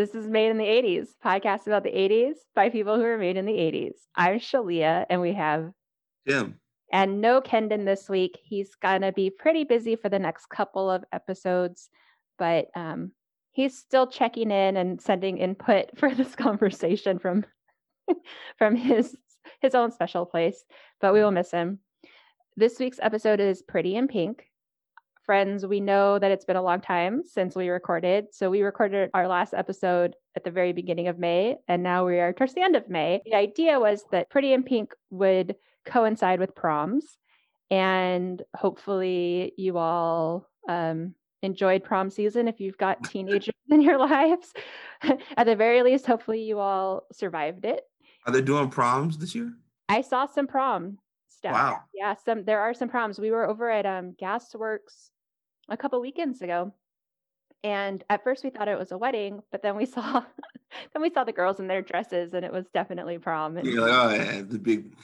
This is Made in the 80s, podcast about the 80s by people who were made in the 80s. I'm Shalia, and we have Tim. And no Kendon this week. He's going to be pretty busy for the next couple of episodes, but um, he's still checking in and sending input for this conversation from from his his own special place, but we will miss him. This week's episode is Pretty in Pink. Friends, we know that it's been a long time since we recorded. So we recorded our last episode at the very beginning of May, and now we are towards the end of May. The idea was that Pretty in Pink would coincide with proms, and hopefully you all um, enjoyed prom season if you've got teenagers in your lives. At the very least, hopefully you all survived it. Are they doing proms this year? I saw some prom stuff. Wow. Yeah, some there are some proms. We were over at um Gasworks a couple weekends ago. And at first we thought it was a wedding, but then we saw then we saw the girls in their dresses and it was definitely prom. And, You're like, oh yeah, the big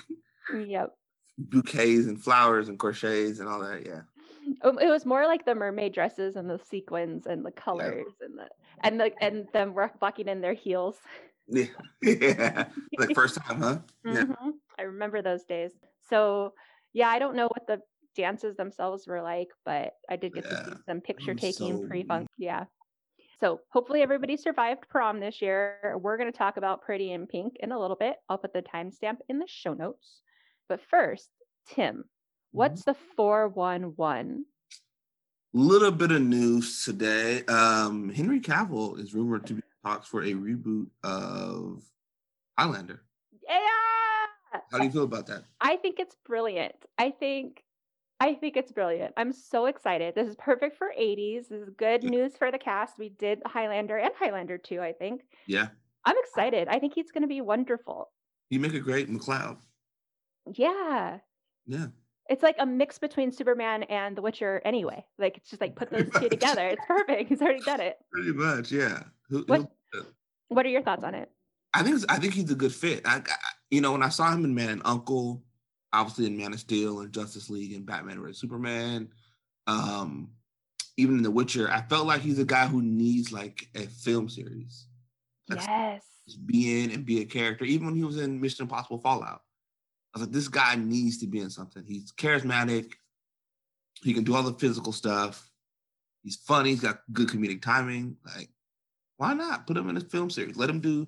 yep. bouquets and flowers and crochets and all that. Yeah. Um, It was more like the mermaid dresses and the sequins and the colors and the and the and them walking in their heels. Yeah. yeah. Like first time, huh? Yeah. Mhm. I remember those days. So yeah, I don't know what the dances themselves were like, but I did get to see Yeah. some picture taking so- pre funk. Yeah. So hopefully everybody survived prom this year. We're going to talk about Pretty in Pink in a little bit. I'll put the timestamp in the show notes. But first, Tim, what's Mm-hmm. the 411? Little bit of news today. Um, Henry Cavill is rumored to be talks for a reboot of Highlander. Yeah. How do you feel about that? I think it's brilliant. I think I think it's brilliant. I'm so excited. This is perfect for 80s. This is good Yeah. news for the cast. We did Highlander and Highlander 2, I think. Yeah. I'm excited. I think he's going to be wonderful. You make a great MacLeod. Yeah. Yeah. It's like a mix between Superman and The Witcher anyway. Like it's just like put those Pretty two much. together. It's perfect. He's already done it. Pretty much. Yeah. Who- What- What are your thoughts on it? I think I think he's a good fit. I, I you know when I saw him in Man and Uncle, obviously in Man of Steel and Justice League and Batman vs Superman, um, even in The Witcher, I felt like he's a guy who needs like a film series. That's- yes. Just be in and be a character. Even when he was in Mission Impossible Fallout, I was like, this guy needs to be in something. He's charismatic. He can do all the physical stuff. He's funny. He's got good comedic timing. Like, why not put him in a film series? Let him do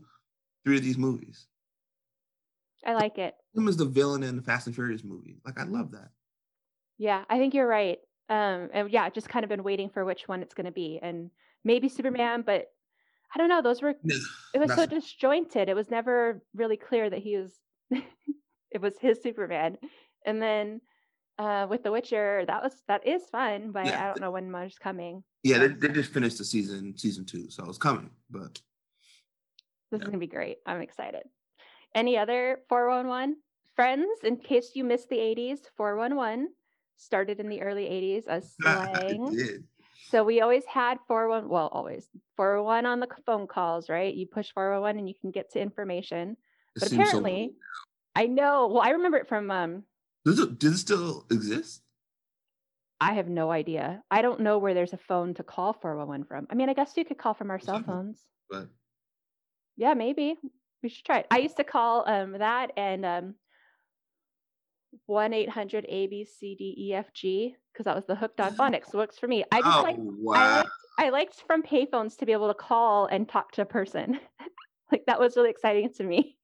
three of these movies I like it. him as the villain in the Fast and Furious movie. Like I love that. Yeah, I think you're right. Um, and yeah, just kind of been waiting for which one it's going to be, and maybe Superman, but I don't know. Those were it was so disjointed. It was never really clear that he was it was his Superman. And then uh, with The Witcher, that was that is fun, but Yeah, I don't know when much is coming. yeah, they, they just finished the season, season two, so it's coming. But This is gonna be great. I'm excited. Any other 411 friends? In case you missed the 80s, 411 started in the early 80s as slang. So we always had 411, well, always 411 on the phone calls, right? You push 411 and you can get to information. It But seems so apparently. I know, well, I remember it from, um, does it does it still exist? I have no idea. I don't know where there's a phone to call 411 from. I mean, I guess you could call from our cell phones. But Yeah, maybe. We should try it. I used to call um that and um 1 800 A B C D E F G because that was the hooked on phonics. Works for me. I just oh like wow, I liked, I liked from payphones to be able to call and talk to a person. like that was really exciting to me.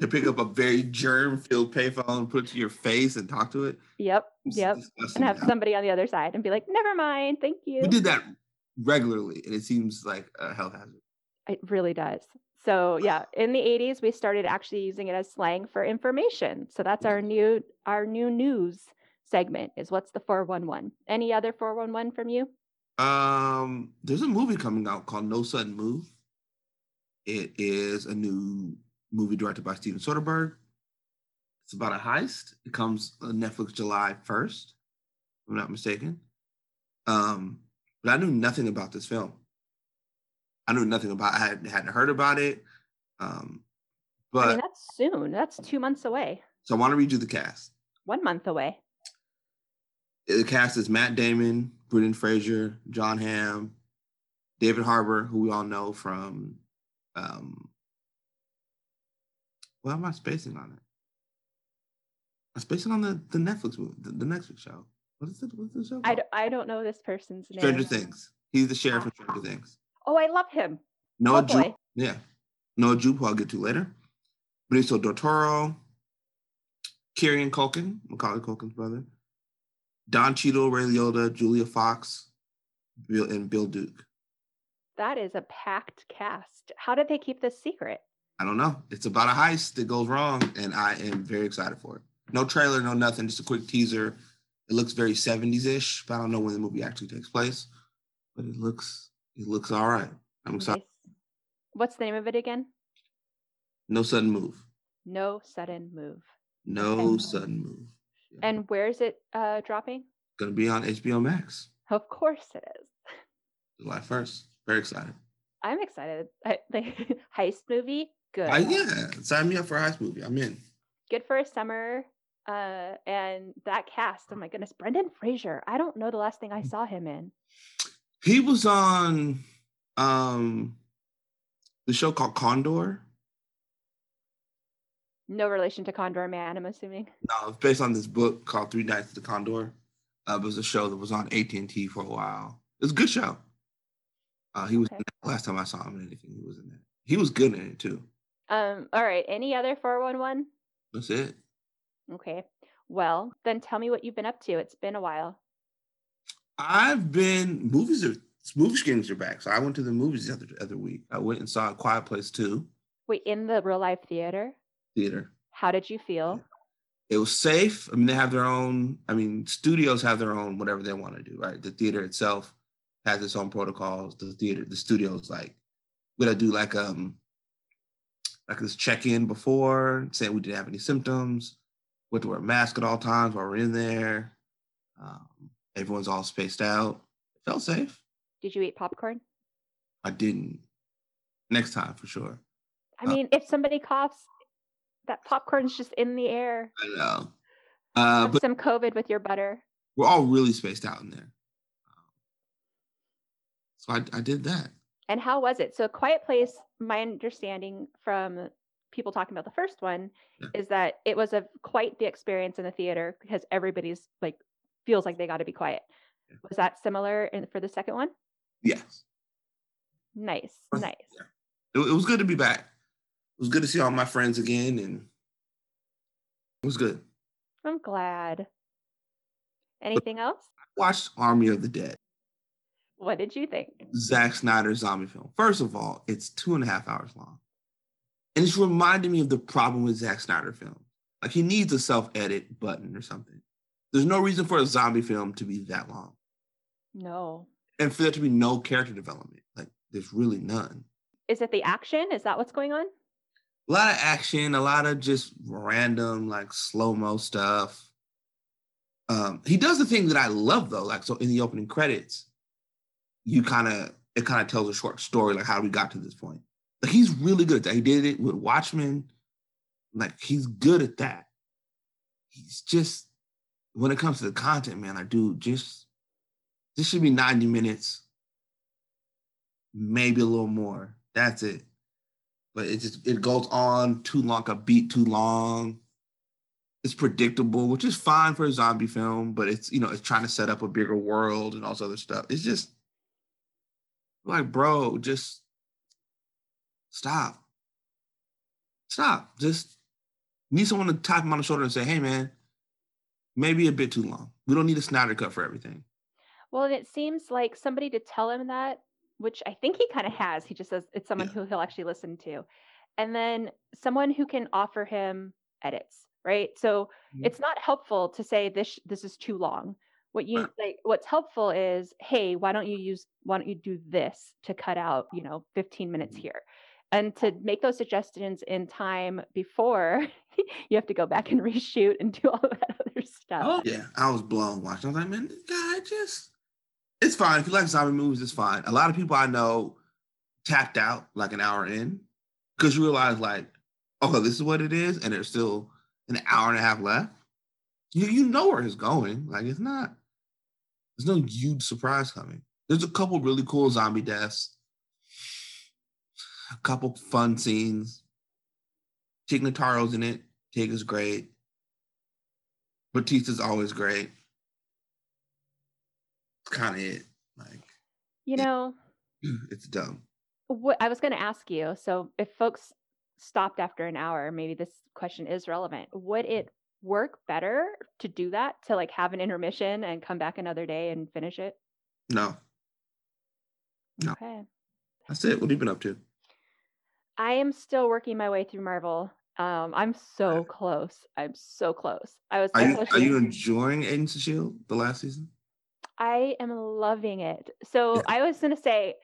to pick up a very germ-filled payphone, put it to your face, and talk to it. Yep. It's Yep. And have now. somebody on the other side and be like, never mind, thank you. We did that regularly, and it seems like a health hazard. It really does. So yeah, in the 80s we started actually using it as slang for information. So that's our new our new news segment is what's the 411. Any other 411 from you? Um, there's a movie coming out called No Sudden Move. It is a new movie directed by Steven Soderbergh. It's about a heist. It comes on Netflix July 1st, if I'm not mistaken. Um, but I knew nothing about this film. I knew nothing about I had, hadn't heard about it. Um, I but mean, that's soon. That's two months away. so I want to read you the cast. One month away. The cast is Matt Damon, Brendan Fraser, Jon Hamm, David Harbour, who we all know from um what am I spacing on it? I'm spacing on the, the Netflix movie, the, the Netflix show. What is it? What's the show? I, called? d- I don't know this person's name. Stranger Things. He's the sheriff in Stranger Things. Oh, I love him. Noah Oh, boy. Yeah. Noah Jupe, who I'll get to later. Benicio Del Toro. Kieran Culkin, Macaulay Culkin's brother. Don Cheadle, Ray Liotta, Julia Fox, Bill, and Bill Duke. That is a packed cast. How did they keep this secret? I don't know. It's about a heist that goes wrong, and I am very excited for it. No trailer, no nothing, just a quick teaser. It looks very 70s-ish, but I don't know when the movie actually takes place. But it looks it looks all right. I'm excited. Nice. What's the name of it again? No sudden move. No sudden move. No Okay. sudden move. Yeah. And where is it uh, dropping? gonna be on HBO Max Of course it is. July 1st. Very excited. I'm excited. I, the heist movie, good. I, yeah, sign me up for a heist movie. I'm in. Good for a summer. Uh, and that cast, oh my goodness, Brendan Fraser. I don't know the last thing I saw him in. He was on um the show called Condor. No relation to Condor Man, I'm assuming. No, it's based on this book called Three Nights at the Condor. Uh, it was a show that was on AT and T for a while. It was a good show. Uh, he was Okay. in that last time I saw him in anything. He was in that. He was good in it too. Um, all right. Any other 411? That's it. Okay. Well, then tell me what you've been up to. It's been a while. I've been movies are movie screenings are back. So I went to the movies the other other week. I went and saw a Quiet Place Two Wait, in the real life theater, theater. how did you feel? It was safe. I mean, they have their own. I mean, studios have their own whatever they want to do. Right. The theater itself has its own protocols. The theater, the studios, like we gotta do like um like this check in before saying we didn't have any symptoms. We have to wear a mask at all times while we're in there. Um, everyone's all spaced out. It felt safe. Did you eat popcorn? I didn't. Next time for sure. I Uh, mean, if somebody coughs, that popcorn's just in the air. I know. Uh, but some COVID with your butter. we're all really spaced out in there. So I, I did that. And how was it? So, Quiet Place, my understanding from people talking about the first one Yeah. is that it was a quite the experience in the theater because everybody's like feels like they got to be quiet. Was that similar in, for the second one? Yes. Nice, nice. It, it was good to be back. It was good to see all my friends again, and it was good. I'm glad. Anything else? Watched Army of the Dead, What did you think? Zack Snyder's zombie film. First of all, it's two and a half hours long, and it's reminding me of the problem with Zack Snyder films. Like he needs a self-edit button or something. There's no reason for a zombie film to be that long, No. and for there to be no character development. Like there's really none. Is it the action? Is that what's going on? a lot of action, a lot of just random like slow mo stuff. Um, he does the thing that I love though, like so in the opening credits, you kind of it kind of tells a short story like how we got to this point. Like he's really good at that. He did it with Watchmen. Like he's good at that. He's just when it comes to the content, man, like dude, just this should be 90 minutes, maybe a little more. That's it but it just it goes on too long, a beat too long. It's predictable, which is fine for a zombie film, but it's you know it's trying to set up a bigger world and all this other stuff. It's just like, bro, just stop, stop. Just need someone to tap him on the shoulder and say, "Hey, man, maybe a bit too long. We don't need a Snyder cut for everything." Well, and it seems like somebody to tell him that, which I think he kind of has. He just says it's someone Yeah. who he'll actually listen to. And then someone who can offer him edits, right? So Mhm. it's not helpful to say this this is too long. What you Right. like what's helpful is, hey, why don't you use why don't you do this to cut out, you know, 15 minutes Mhm. here? And to make those suggestions in time before you have to go back and reshoot and do all that other stuff. Oh yeah, I was blown watching. I was like, man, this guy just it's fine. If you like zombie movies, it's fine. A lot of people I know tapped out like an hour in because you realize like, okay, this is what it is, and there's still an hour and a half left. You you know where it's going. Like it's not. There's no huge surprise coming. There's a couple really cool zombie deaths. A couple fun scenes. Tig Notaro's in it. Tig is great. Bautista's always great. It's kind of it. Like You know, it's dumb. what I was going to ask you. So, if folks stopped after an hour, maybe this question is relevant. Would it work better to do that to like have an intermission and come back another day and finish it? No, No. Okay. that's it. What have you been up to? I am still working my way through Marvel. Um, I'm so close. I'm so close. I was Are you are you enjoying Agents of Shield the last season? I am loving it. So Yeah. I was going to say,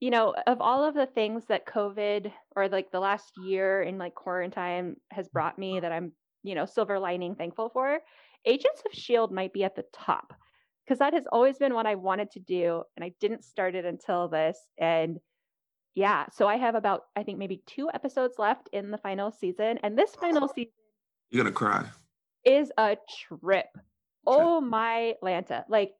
you know, of all of the things that COVID or like the last year in like quarantine has brought me that I'm, you know, silver lining thankful for, Agents of Shield might be at the top because that has always been what I wanted to do. And I didn't start it until this. And yeah, so I have about, I think maybe two episodes left in the final season. And this final season You're gonna cry. is a trip. Oh my Lanta. Like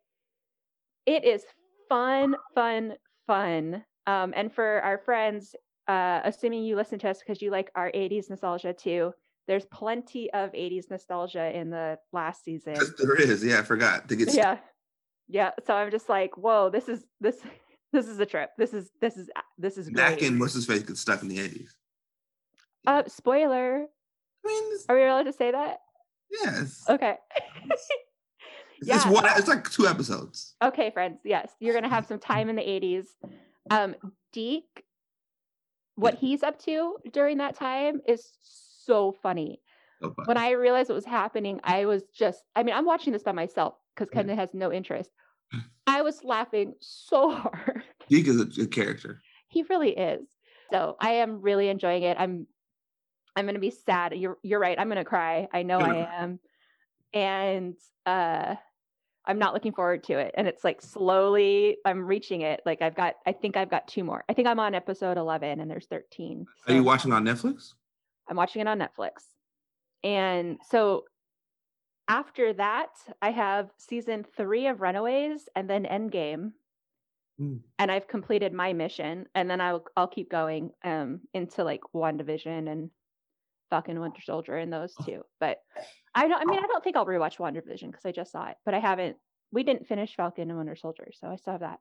it is fun, fun, fun. Um, and for our friends, uh, assuming you listen to us because you like our 80s nostalgia too, there's plenty of 80s nostalgia in the last season. Yes, there is. Yeah, I forgot to get. Yeah. Yeah. So I'm just like, whoa, this is this this is a trip. This is this is this is great. and what's his face get stuck in the 80s. Uh spoiler. I mean, it's, Are we allowed to say that? Yes. Okay. it's, it's one. It's like two episodes. Okay, friends. Yes, you're gonna have some time in the 80s. Um, Deke, what he's up to during that time is so funny. So fun. When I realized what was happening, I was just, I mean, I'm watching this by myself because Kendra has no interest. I was laughing so hard. Deke is a, a character. he really is. So I am really enjoying it. I'm I'm gonna be sad. You're you're right. I'm gonna cry. I know I am. And uh I'm not looking forward to it. And it's like slowly I'm reaching it. Like I've got I think I've got two more. I think I'm on episode 11 and there's 13. Are you watching on Netflix? I'm watching it on Netflix. And so after that, I have season three of Runaways and then Endgame. Mm. And I've completed my mission. And then I'll I'll keep going um into like WandaVision and Falcon Winter Soldier and those two. But I don't I mean I don't think I'll rewatch WandaVision because I just saw it. But I haven't we didn't finish Falcon and Winter Soldier, so I still have that.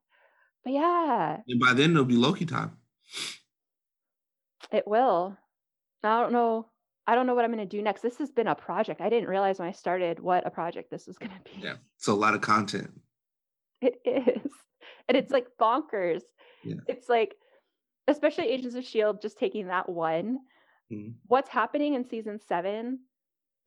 But yeah, And by then it'll be Loki time. It will. I don't know. I don't know what I'm going to do next. This has been a project. I didn't realize when I started what a project this was going to be. Yeah. So a lot of content. It is. And it's like bonkers. Yeah. It's like, especially Agents of S.H.I.E.L.D., just taking that one. Mhm. What's happening in season seven?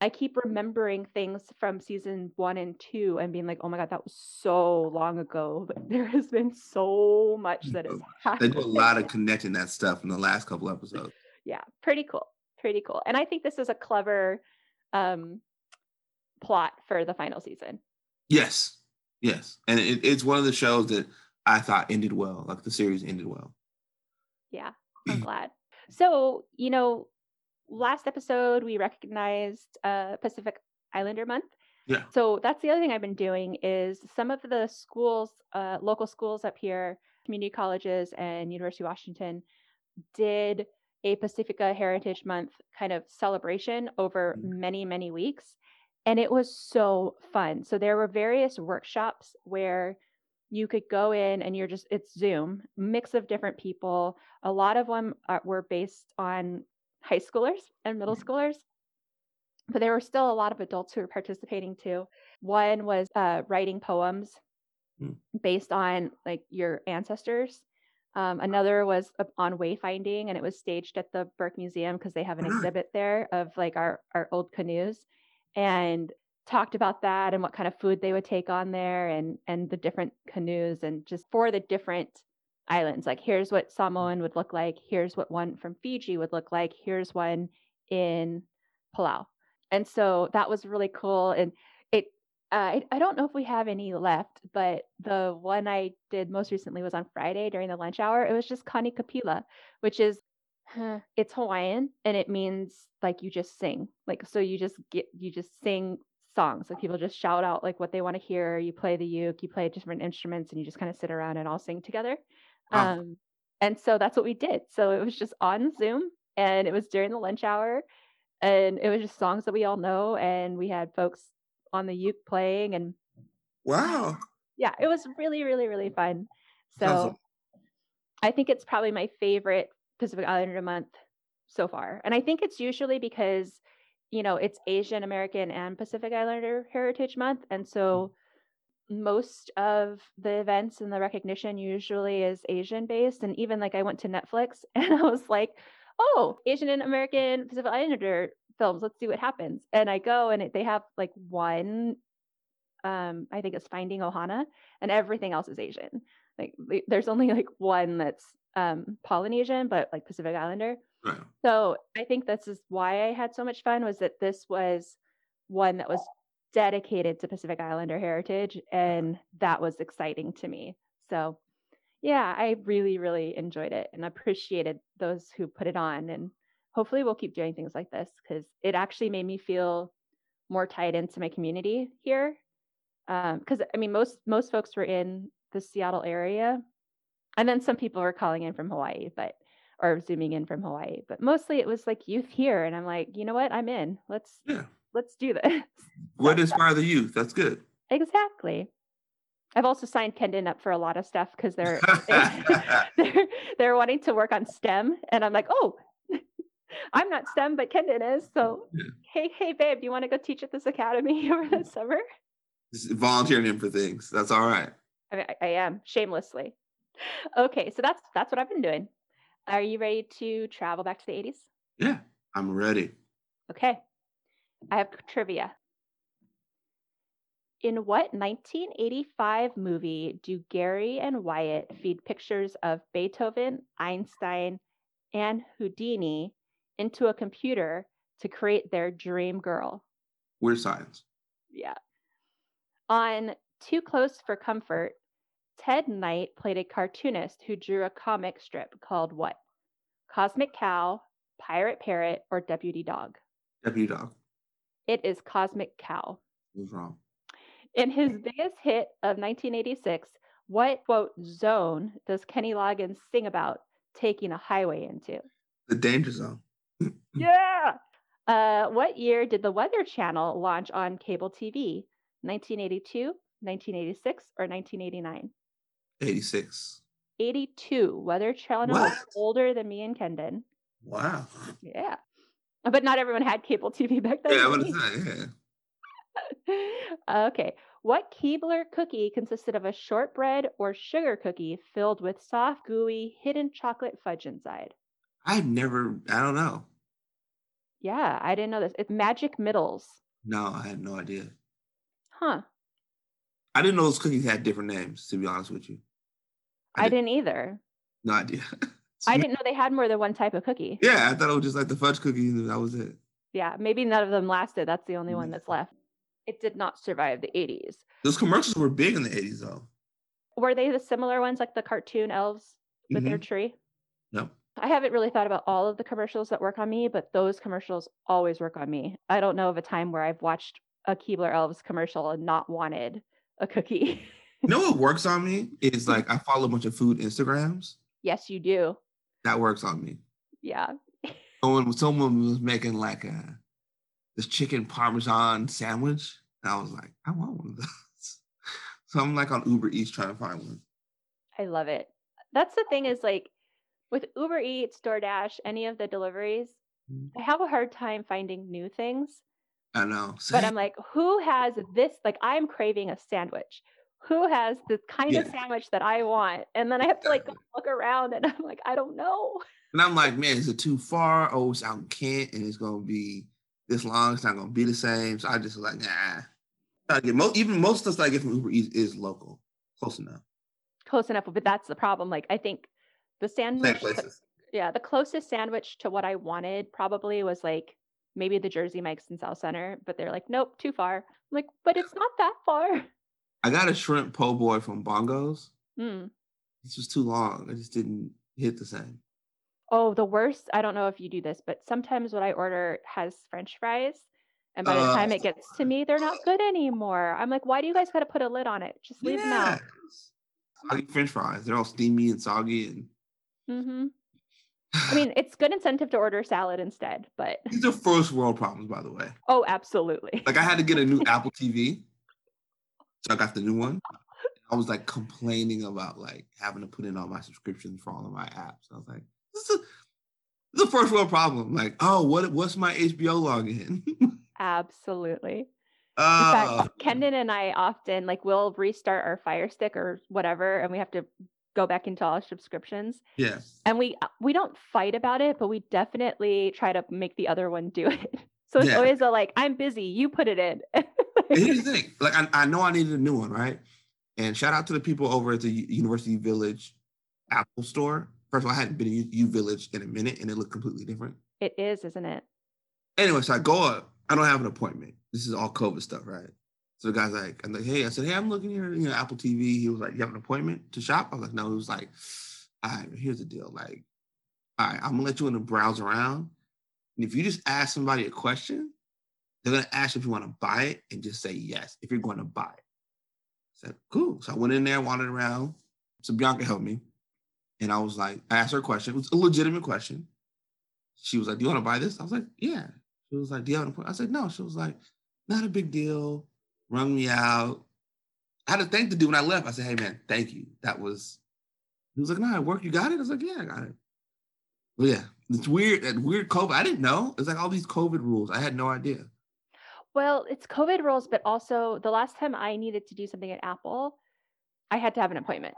I keep remembering things from season one and two and being like, oh my God, that was so long ago. But there has been so much that has They do a lot of connecting that stuff in the last couple episodes. yeah pretty cool pretty cool and i think this is a clever um plot for the final season Yes. Yes. And it, it's one of the shows that I thought ended well. Like the series ended well. yeah i'm glad so you know last episode we recognized uh pacific islander month Yeah. so that's the other thing i've been doing is some of the schools uh local schools up here community colleges and university of washington did a pacifica heritage month kind of celebration over Mm. many many weeks and it was so fun so there were various workshops where you could go in and you're just it's zoom mix of different people. A lot of them are, were based on high schoolers and middle Mhm. schoolers but there were still a lot of adults who were participating too. One was uh, writing poems Mm. based on like your ancestors. Um, another was uh, on wayfinding and it was staged at the burke museum because they have an exhibit there of like our, our old canoes. And talked about that and what kind of food they would take on there and and the different canoes and just for the different islands. Like here's what samoan would look like. Here's what one from fiji would look like. Here's one in palau. And so that was really cool. And it uh, I, I don't know if we have any left but the one i did most recently was on friday during the lunch hour. It was just kani kapila which is it's hawaiian and it means like you just sing. Like so you just get you just sing songs. Like people just shout out like what they want to hear. You play the uke, you play different instruments, and you just kind of sit around and all sing together. Wow. Um, and so that's what we did. So it was just on Zoom, and it was during the lunch hour, and it was just songs that we all know, and we had folks on the uke playing, and Wow. yeah, it was really, really, really fun. So like- I think it's probably my favorite Pacific Islander month so far. And I think it's usually because, you know, it's Asian American and Pacific Islander Heritage Month. And so most of the events and the recognition usually is Asian based. And even like I went to Netflix and I was like, oh, Asian and American Pacific Islander films, let's see what happens. And I go and it, they have like one, um, I think it's Finding Ohana, and everything else is Asian like there's only like one that's um polynesian but like pacific islander Right. so i think this is why i had so much fun was that this was one that was dedicated to pacific islander heritage uh-huh. and that was exciting to me. So yeah i really really enjoyed it and appreciated those who put it on and hopefully we'll keep doing things like this because it actually made me feel more tied into my community here. Um, because I mean most most folks were in the Seattle area, and then some people were calling in from Hawaii, but or zooming in from Hawaii, but mostly it was like youth here, and I'm like, you know what, I'm in. Let's Yeah. let's do this. What inspire the youth? That's good. exactly. I've also signed Kendon up for a lot of stuff because they're, they're they're wanting to work on STEM, and I'm like, oh. I'm not STEM, but Kendon is. So, Yeah. hey, hey, babe, do you want to go teach at this academy over the mm. summer? Just volunteering him for things. That's all right. I, mean, I, I am shamelessly. Okay, so that's that's what I've been doing. Are you ready to travel back to the 80s? Yeah, I'm ready. Okay. I have trivia. In what 1985 movie do Gary and Wyatt feed pictures of Beethoven, Einstein, and Houdini into a computer to create their dream girl? Weird science. Yeah. On Too Close for Comfort, Ted Knight played a cartoonist who drew a comic strip called what? Cosmic Cow, Pirate Parrot, or Deputy Dog? Deputy dog. It is Cosmic Cow. What's wrong? In his biggest hit of 1986, what quote zone does Kenny Loggins sing about taking a highway into? The danger zone. Yeah. Uh, what year did the Weather Channel launch on cable TV? 1982, 1986, or 1989? 86. 82. Weather Channel was older than me and Kendon. Wow. Yeah. But not everyone had cable TV back then. Yeah, but what me. that? Yeah. okay. What Keebler cookie consisted of a shortbread or sugar cookie filled with soft, gooey, hidden chocolate fudge inside? I've never, I don't know. Yeah, I didn't know this. It's Magic Middles. No, I had no idea. Huh. I didn't know those cookies had different names, to be honest with you. I I, did- didn't either. No idea. I didn't know they had more than one type of cookie. Yeah, I thought it was just like the fudge cookies and that was it. Yeah, maybe none of them lasted. That's the only one that's left. It did not survive the 80s. Those commercials were big in the 80s, though. Were they the similar ones like the cartoon elves with their Mhm. tree? No. I haven't really thought about all of the commercials that work on me, but those commercials always work on me. I don't know of a time where I've watched a Keebler Elves commercial and not wanted a cookie. You know what works on me is like I follow a bunch of food Instagrams. yes, you do. That works on me. Yeah. Someone, someone was making like a this chicken parmesan sandwich. And I was like, I want one of those. So I'm like on Uber Eats trying to find one. I love it. That's the thing is like with Uber Eats, DoorDash, any of the deliveries, Mhm. I have a hard time finding new things. I know. But I'm like, who has this? Like, I'm craving a sandwich. Who has the kind of sandwich that I want? And then I have to like look around and I'm like, I don't know. And I'm like, man, is it too far? Oh, it's out in Kent and it's gonna be this long. It's not gonna be the same. So I just like, nah. I get most even most stuff that I get from Uber Eats is local, close enough. Close enough, but that's the problem. Like, I think the sandwich, places. yeah, the closest sandwich to what I wanted probably was like maybe the Jersey Mike's in South Center, but they're like, nope, too far. I'm like, but it's not that far. I got a shrimp po' boy from Bongos. Hmm. This was too long. I just didn't hit the same. Oh, the worst. I don't know if you do this, but sometimes what I order has French fries And by the Uh, time it gets to me, they're not good anymore. I'm like, why do you guys got to put a lid on it? Just leave them out. Soggy French fries. They're all steamy and soggy, and mm-hmm. I mean, it's good incentive to order salad instead, but these are first world problems, by the way. oh, absolutely. Like I had to get a new Apple TV, so I got the new one. I was like complaining about like having to put in all my subscriptions for all of my apps. I was like, this is a, this is a first world problem. Like, oh, what what's my HBO login? Absolutely. In uh, fact, Kendon and I often like we'll restart our Fire Stick or whatever, and we have to go back into all our subscriptions. yeah, And we uh, we don't fight about it, but we definitely try to make the other one do it. So it's Yeah. always a like, I'm busy, you put it in. And here's the thing. Like I, I know I needed a new one, right? And shout out to the people over at the University Village Apple Store. First of all, I hadn't been in U, U Village in a minute, and it looked completely different. it is, isn't it? Anyway, so I go up. I don't have an appointment. This is all COVID stuff, right? So the guy's like, I'm like, hey, I said, hey, I'm looking here, you know, Apple TV. He was like, you have an appointment to shop? I was like, no. He was like, all right, here's the deal. Like, all right, I'm gonna let you in to browse around. And if you just ask somebody a question, they're gonna ask you if you want to buy it and just say yes if you're going to buy it. I said, cool. So I went in there, wandered around. So Bianca helped me. And I was like, I asked her a question. It was a legitimate question. She was like, Do you want to buy this? I was like, Yeah. She was like, Do you have an appointment? I said, No. She was like, Not a big deal. Rung me out. I had a thing to do when I left. I said, Hey man, thank you. That was he was like, No, at work, you got it? I was like, Yeah, I got it. Well, yeah. It's weird. That weird COVID. I didn't know. It's like all these COVID rules. I had no idea. Well, it's COVID rules, but also the last time I needed to do something at Apple, I had to have an appointment.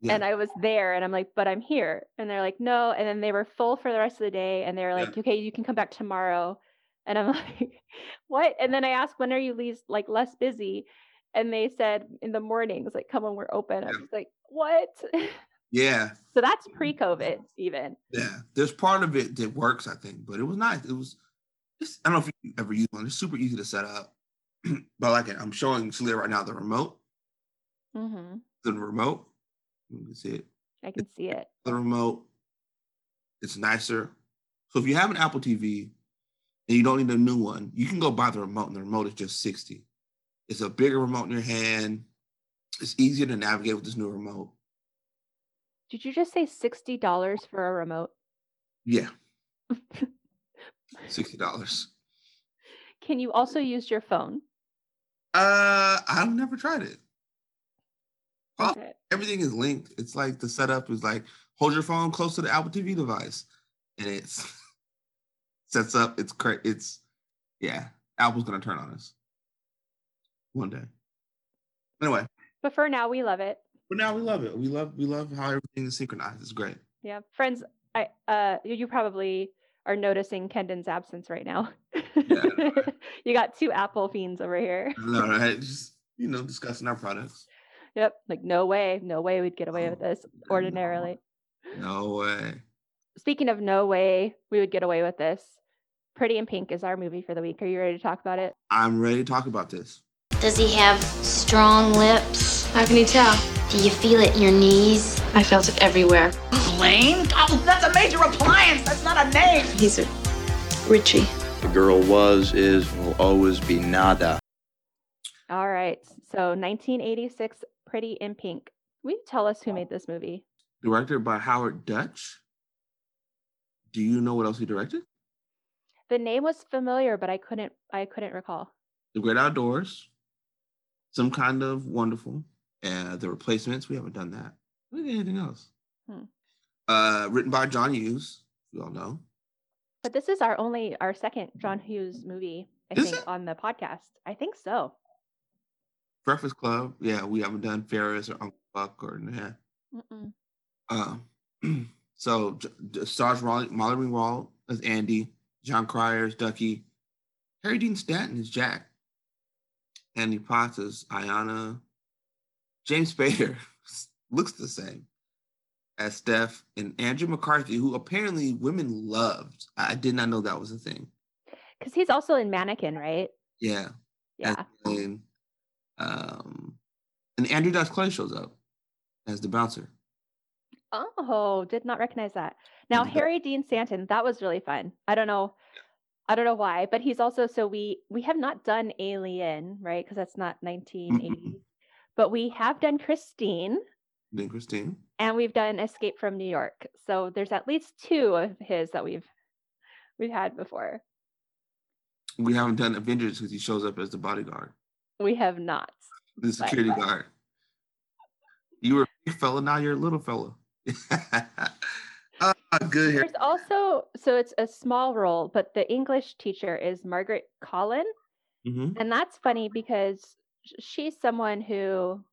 Yeah. And I was there and I'm like, but I'm here. And they're like, no. And then they were full for the rest of the day. And they were Yeah. like, okay, you can come back tomorrow. And I'm like, what? And then I asked, when are you least like less busy? And they said in the mornings, like, come when we're open. I Yeah. was like, what? Yeah. so that's pre-COVID even. Yeah. There's part of it that works, I think, but it was nice. It was I don't know if you ever use one. It's super easy to set up. but like I'm showing Celia right now the remote. hmm The remote. You can see it. I can see it. The remote. It's nicer. So if you have an Apple TV and you don't need a new one, you can go buy the remote, and the remote is just 60. It's a bigger remote in your hand. It's easier to navigate with this new remote. Did you just say $60 for a remote? Yeah. $60. Can you also use your phone? Uh, I've never tried it. Okay. everything is linked. It's like the setup is like hold your phone close to the Apple TV device, and it's sets up. It's cra It's yeah. Apple's gonna turn on us one day. Anyway, But for now, we love it. but now we love it. We love we love how everything is synchronized. It's great. Yeah, friends, I uh you probably are noticing Kendon's absence right now. Yeah, I know, you got two Apple fiends over here. No, right? Just you know, discussing our products. Yep, like no way, no way we'd get away with oh, this no. ordinarily. No way. Speaking of no way we would get away with this, Pretty in Pink is our movie for the week. Are you ready to talk about it? I'm ready to talk about this. Does he have strong lips? How can you tell? Do you feel it in your knees? I felt it everywhere. Lane? Oh, that's a major appliance. That's not a name. He's a Richie. The girl was, is, will always be nada. All right. So 1986 Pretty in Pink. Will you tell us who made this movie? Directed by Howard Deutch. Do you know what else he directed? The name was familiar, but I couldn't I couldn't recall. The Great Outdoors, Some Kind of Wonderful, and The Replacements. We haven't done that. Anything else. Hmm. Uh, written by John Hughes. We all know. But this is our only our second John Hughes movie, I Is think, it? on the podcast. I think so. Breakfast Club. Yeah, we haven't done Ferris or Uncle Buck or yeah. Um, so stars Molly, Molly Ringwald as Andy, Jon Cryer as Ducky, Harry Dean Stanton as Jack, Annie Potts as Iona, James Spader looks the same as Steff, and Andrew McCarthy, who apparently women loved. I did not know that was a thing. Because he's also in Mannequin, right? Yeah. Yeah. And, um, and Andrew Dice Clay shows up as the bouncer. Oh, did not recognize that. Now. Harry Dean Stanton, that was really fun. I don't know. I don't know why, but he's also so we we have not done Alien, right? Because that's not 1980. But we have done Christine Then Christine. and we've done Escape from New York. So there's at least two of his that we've we've had before. We haven't done Avengers because he shows up as the bodyguard, We have not. the security guard. You were a big fella, now you're a little fella. ah, good. There's also so it's a small role, but the English teacher is Margaret Colin. Mhm. And that's funny because she's someone who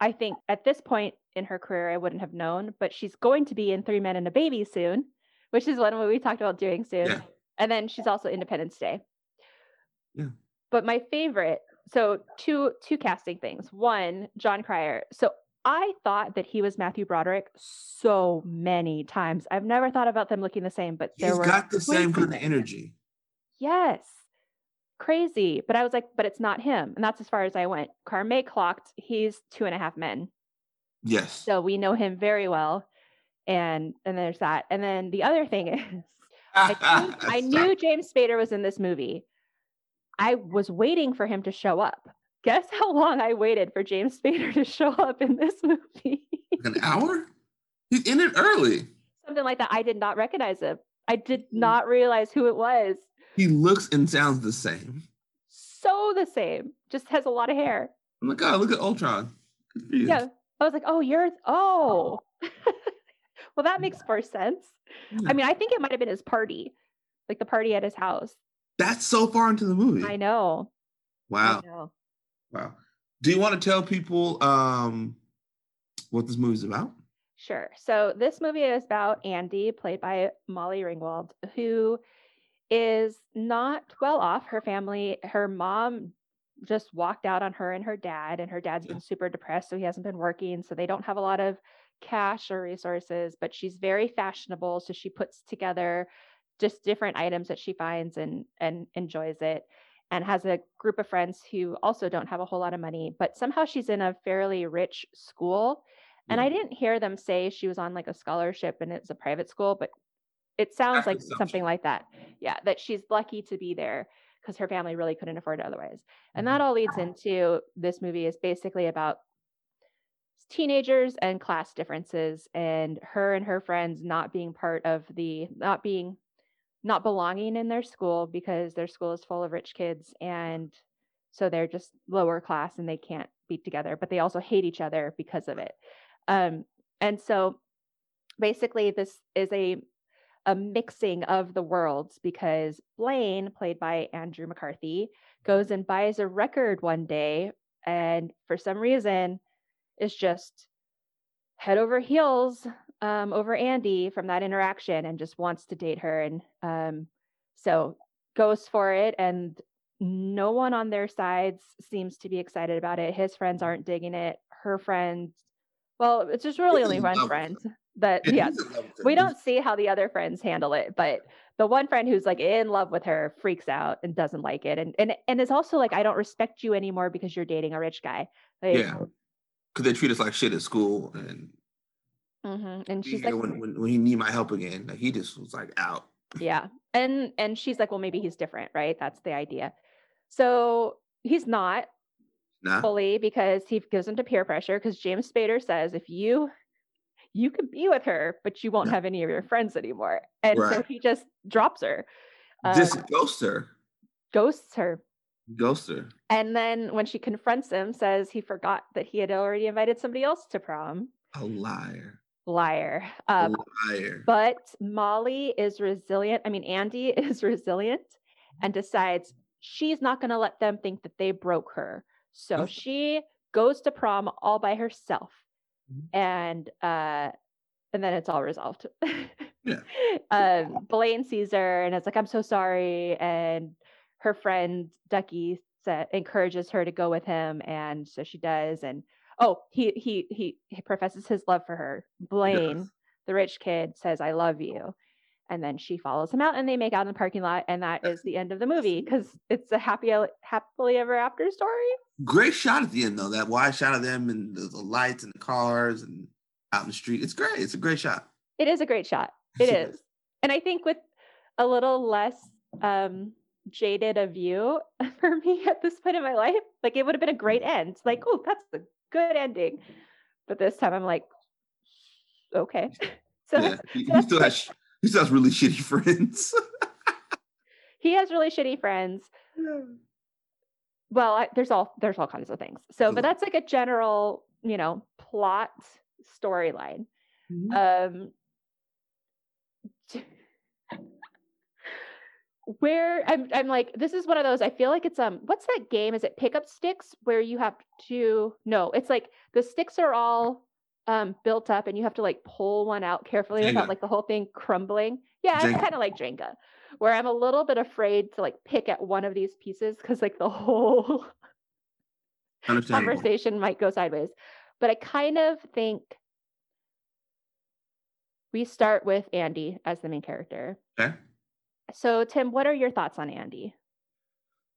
I think at this point in her career I wouldn't have known, but she's going to be in Three Men and a Baby soon, which is one we talked about doing soon. Yeah. And then she's also Independence Day. Yeah. But my favorite, so two two casting things. One, Jon Cryer. So I thought that he was Matthew Broderick so many times. I've never thought about them looking the same, but there He's were got the same kind of energy. Yes. Crazy. But I was like, but it's not him. And that's as far as I went. Carme clocked, he's two and a half men. Yes. So we know him very well. And and there's that. And then the other thing is I, knew, I knew James Spader was in this movie. I was waiting for him to show up. Guess how long I waited for James Spader to show up in this movie? an hour. He's in it early. Something like that. I did not recognize him. I did Hmm. not realize who it was. He looks and sounds the same. So the same. Just has a lot of hair. Oh my god, look at Ultron. Good for you. Yeah. I was like, oh, you're oh. well, that makes more sense. Yeah. I mean, I think it might have been his party, like the party at his house. That's so far into the movie. I know. Wow. I know. Wow. Do you want to tell people um what this movie's about? Sure. So this movie is about Andy, played by Molly Ringwald, who is not well off. Her family, her mom just walked out on her and her dad, and her dad's been super depressed, so he hasn't been working. So they don't have a lot of cash or resources, but she's very fashionable. So she puts together just different items that she finds and and enjoys it and has a group of friends who also don't have a whole lot of money, but somehow she's in a fairly rich school. And I didn't hear them say she was on like a scholarship and it's a private school, but it sounds That's like something like that. Yeah, that she's lucky to be there because her family really couldn't afford it otherwise. And Mm-hmm. that all leads into this movie is basically about teenagers and class differences and her and her friends not being part of the not being not belonging in their school because their school is full of rich kids and so they're just lower class and they can't be together but they also hate each other because of it um, and so basically this is a a mixing of the worlds because Blane played by Andrew McCarthy goes and buys a record one day and for some reason is just head over heels um, over Andy from that interaction and just wants to date her. And um, so goes for it. And no one on their sides seems to be excited about it. His friends aren't digging it. Her friends, well, it's just really only one friend. And yeah, he's in love with her. we don't see how the other friends handle it, but the one friend who's like in love with her freaks out and doesn't like it, and and and is also like, I don't respect you anymore because you're dating a rich guy. Like, Yeah. Because they treat us like shit at school and mhm, And she's like, when, when when he need my help again. Like he just was like out. yeah, and and she's like, well, maybe he's different, right? That's the idea. So he's not Nah. fully because he goes into peer pressure because James Spader says if you you can be with her, but you won't Yeah. have any of your friends anymore, and so he just drops her, uh, Just ghost her. ghosts her. Ghost her. And then when she confronts him, says he forgot that he had already invited somebody else to prom. A liar. Liar. A Um, liar. but Molly is resilient. I mean, Andy is resilient and decides she's not going to let them think that they broke her. So Oh. she goes to prom all by herself. Mhm. And uh and then it's all resolved. Yeah. um Blane sees her and it's like, I'm so sorry. And her friend Ducky sa- encourages her to go with him, and so she does. And oh, he he he, he professes his love for her. Blane, Yes. the rich kid, says, "I love you," and then she follows him out, and they make out in the parking lot, and that is the end of the movie because it's a happy happily ever after story. Great shot at the end though. That wide shot of them and the, the lights and the cars and out in the street. It's great. It's a great shot. It is a great shot. it is and I think with a little less um jaded a view for me at this point in my life. Like it would have been a great end. Like, oh, that's a good ending. But this time I'm like, okay. So, yeah, so he still good. He has really shitty friends. he has really shitty friends. Well, I, there's all there's all kinds of things. So, but that's like a general, you know, plot storyline. Um where I'm I'm like this is one of those I feel like it's um what's that game is it pickup sticks where you have to no it's like the sticks are all um built up and you have to like pull one out carefully Jenga. without like the whole thing crumbling yeah it's kind of like Jenga where I'm a little bit afraid to like pick at one of these pieces because like the whole conversation might go sideways. But I kind of think we start with Andy as the main character. Okay. So, Tim, what are your thoughts on Andy?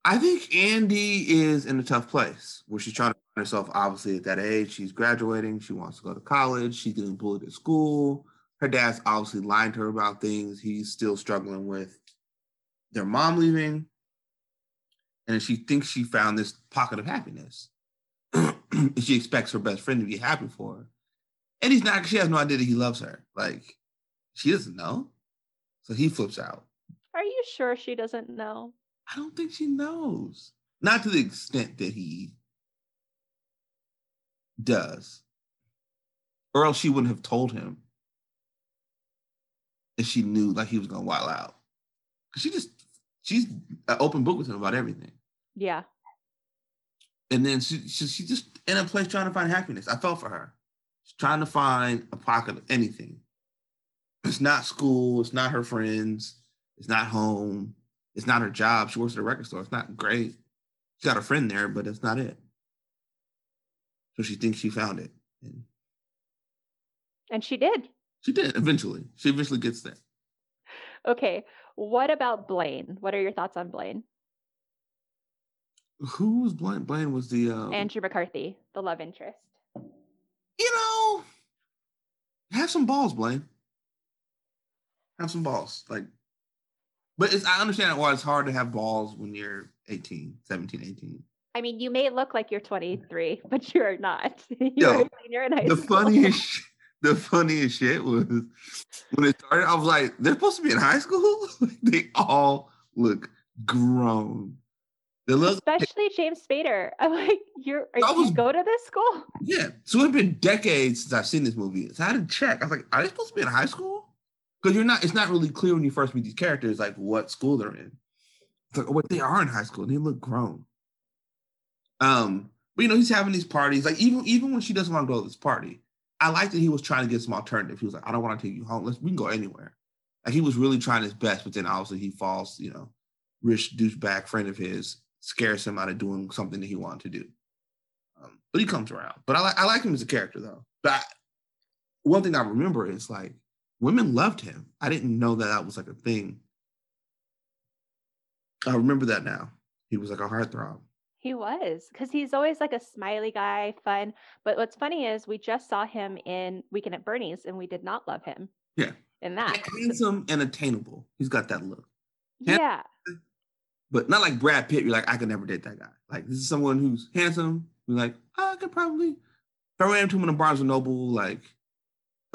I think Andy is in a tough place where she's trying to find herself. Obviously, at that age, she's graduating. She wants to go to college. She's getting bullied at school. Her dad's obviously lying to her about things. He's still struggling with their mom leaving. And she thinks she found this pocket of happiness. she expects her best friend to be happy for her. And he's not, she has no idea that he loves her. Like, she doesn't know. So he flips out. Are you sure she doesn't know? I don't think she knows. Not to the extent that he does. Or else she wouldn't have told him if she knew like he was gonna wild out. 'Cause she just she's an open book with him about everything. Yeah. And then she, she she just in a place trying to find happiness. I felt for her. She's trying to find a pocket of anything. It's not school, it's not her friends, it's not home, it's not her job. She works at a record store. It's not great. She's got a friend there, but it's not it. So she thinks she found it. And And she did. she did eventually. She eventually gets there. Okay. What about Blane? What are your thoughts on Blane? Who was Blane? Blane was the um, Andrew McCarthy, the love interest. you know, have some balls, Blane. Have some balls. Like, but it's, I understand why it's hard to have balls when you're 18, 17, 18. I mean, you may look like you're 23, but you're not. Yo, you're high The school. funniest, the funniest shit was when it started. I was like, they're supposed to be in high school. they all look grown. They look, Especially James Spader. I'm like, you're are, That you go to this school? yeah. So it's been decades since I've seen this movie. So I had to check. I was like, are they supposed to be in high school? Because you're not. It's not really clear when you first meet these characters, like what school they're in. It's like, oh, wait, they are in high school. and They look grown. Um, but you know, he's having these parties. Like even even when she doesn't want to go to this party, I like that he was trying to get some alternative. He was like, I don't want to take you home. Let's we can go anywhere. Like he was really trying his best, but then obviously he falls. You know, rich douchebag friend of his scares him out of doing something that he wanted to do. Um, but he comes around. But I like I like him as a character though. But I, one thing I remember is like women loved him. I didn't know that that was like a thing. I remember that now. He was like a heartthrob. He was because he's always like a smiley guy, fun. But what's funny is we just saw him in Weekend at Bernie's and we did not love him. Yeah. In that. Handsome and attainable. He's got that look. hand- Yeah. But not like Brad Pitt. You're like, I could never date that guy. Like this is someone who's handsome. You're like, oh, I could probably. If I ran into him in a Barnes and Noble, like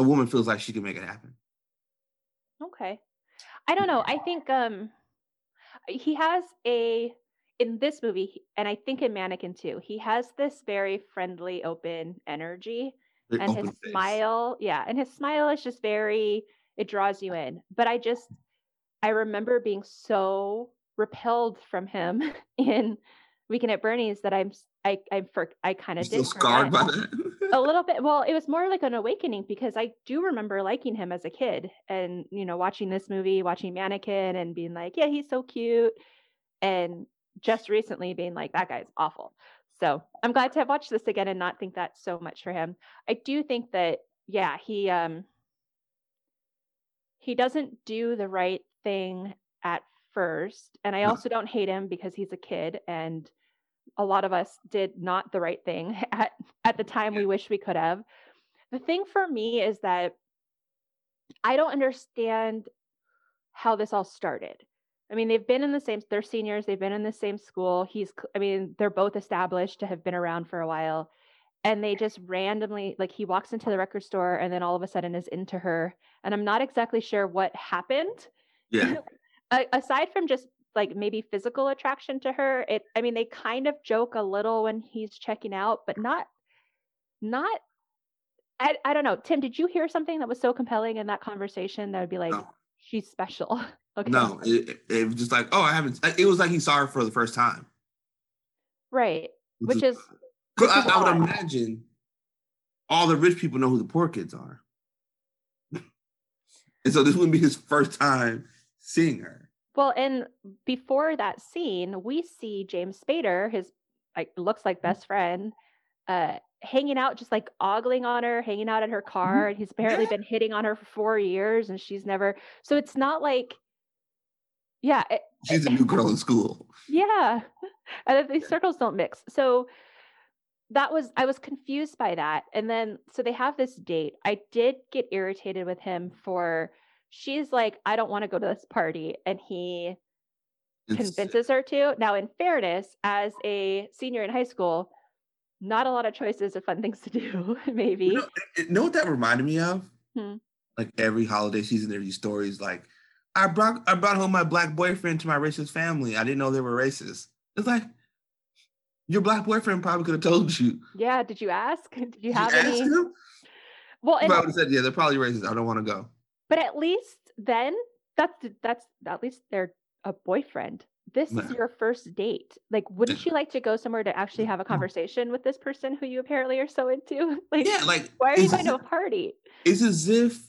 a woman feels like she can make it happen. Okay. I don't know. I think um he has a in this movie and I think in Mannequin too. He has this very friendly, open energy Very and his face. smile, yeah, and his smile is just very it draws you in. But I just I remember being so repelled from him in Weekend at Bernie's that I'm I I for, I kind of still did scarred by that. a little bit well it was more like an awakening because i do remember liking him as a kid and you know watching this movie watching mannequin and being like yeah he's so cute and just recently being like that guy's awful. So i'm glad to have watched this again and not think that so much for him. I do think that yeah he um he doesn't do the right thing at first and i also don't hate him because he's a kid and a lot of us did not the right thing at at the time we wish we could have. The thing for me is that I don't understand how this all started. I mean, they've been in the same. They're seniors. They've been in the same school. He's. I mean, they're both established to have been around for a while, and they just randomly like he walks into the record store and then all of a sudden is into her, and I'm not exactly sure what happened. Yeah. Aside from just like maybe physical attraction to her, it. I mean, they kind of joke a little when he's checking out, but not. Not. I, I don't know. Tim, did you hear something that was so compelling in that conversation that would be like, No. she's special? okay. No, it, it- was just like, oh, I haven't. It was like he saw her for the first time. Right. Which is 'cause which I, is I would imagine all the rich people know who the poor kids are, and so this wouldn't be his first time seeing her. Well, and before that scene, we see James Spader, his like looks like mm. best friend, uh, hanging out, just like ogling on her, hanging out at her mm-hmm. car, and he's apparently been hitting on her for four years, and she's never. So it's not like, yeah, it- She's a new girl in school. yeah, and if these circles don't mix. So that was I was confused by that, and then so they have this date. I did get irritated with him for. She's like, I don't want to go to this party, and he It's- convinces her to. Now, in fairness, as a senior in high school, not a lot of choices of fun things to do, maybe. You know, you know what that reminded me of? Hmm. Like every holiday season, there are these stories like, I brought I brought home my black boyfriend to my racist family. I didn't know they were racist. It's like your black boyfriend probably could have told you. yeah, did you ask? Did you You have asked any? him? Well, and, probably would have said, yeah, they're probably racist. I don't want to go. But at least then that's that's at least they're a boyfriend. This is your first date. Like, wouldn't you like to go somewhere to actually have a mm-hmm. conversation with this person who you apparently are so into? Like, Yeah, like why are you going to a party? It's as if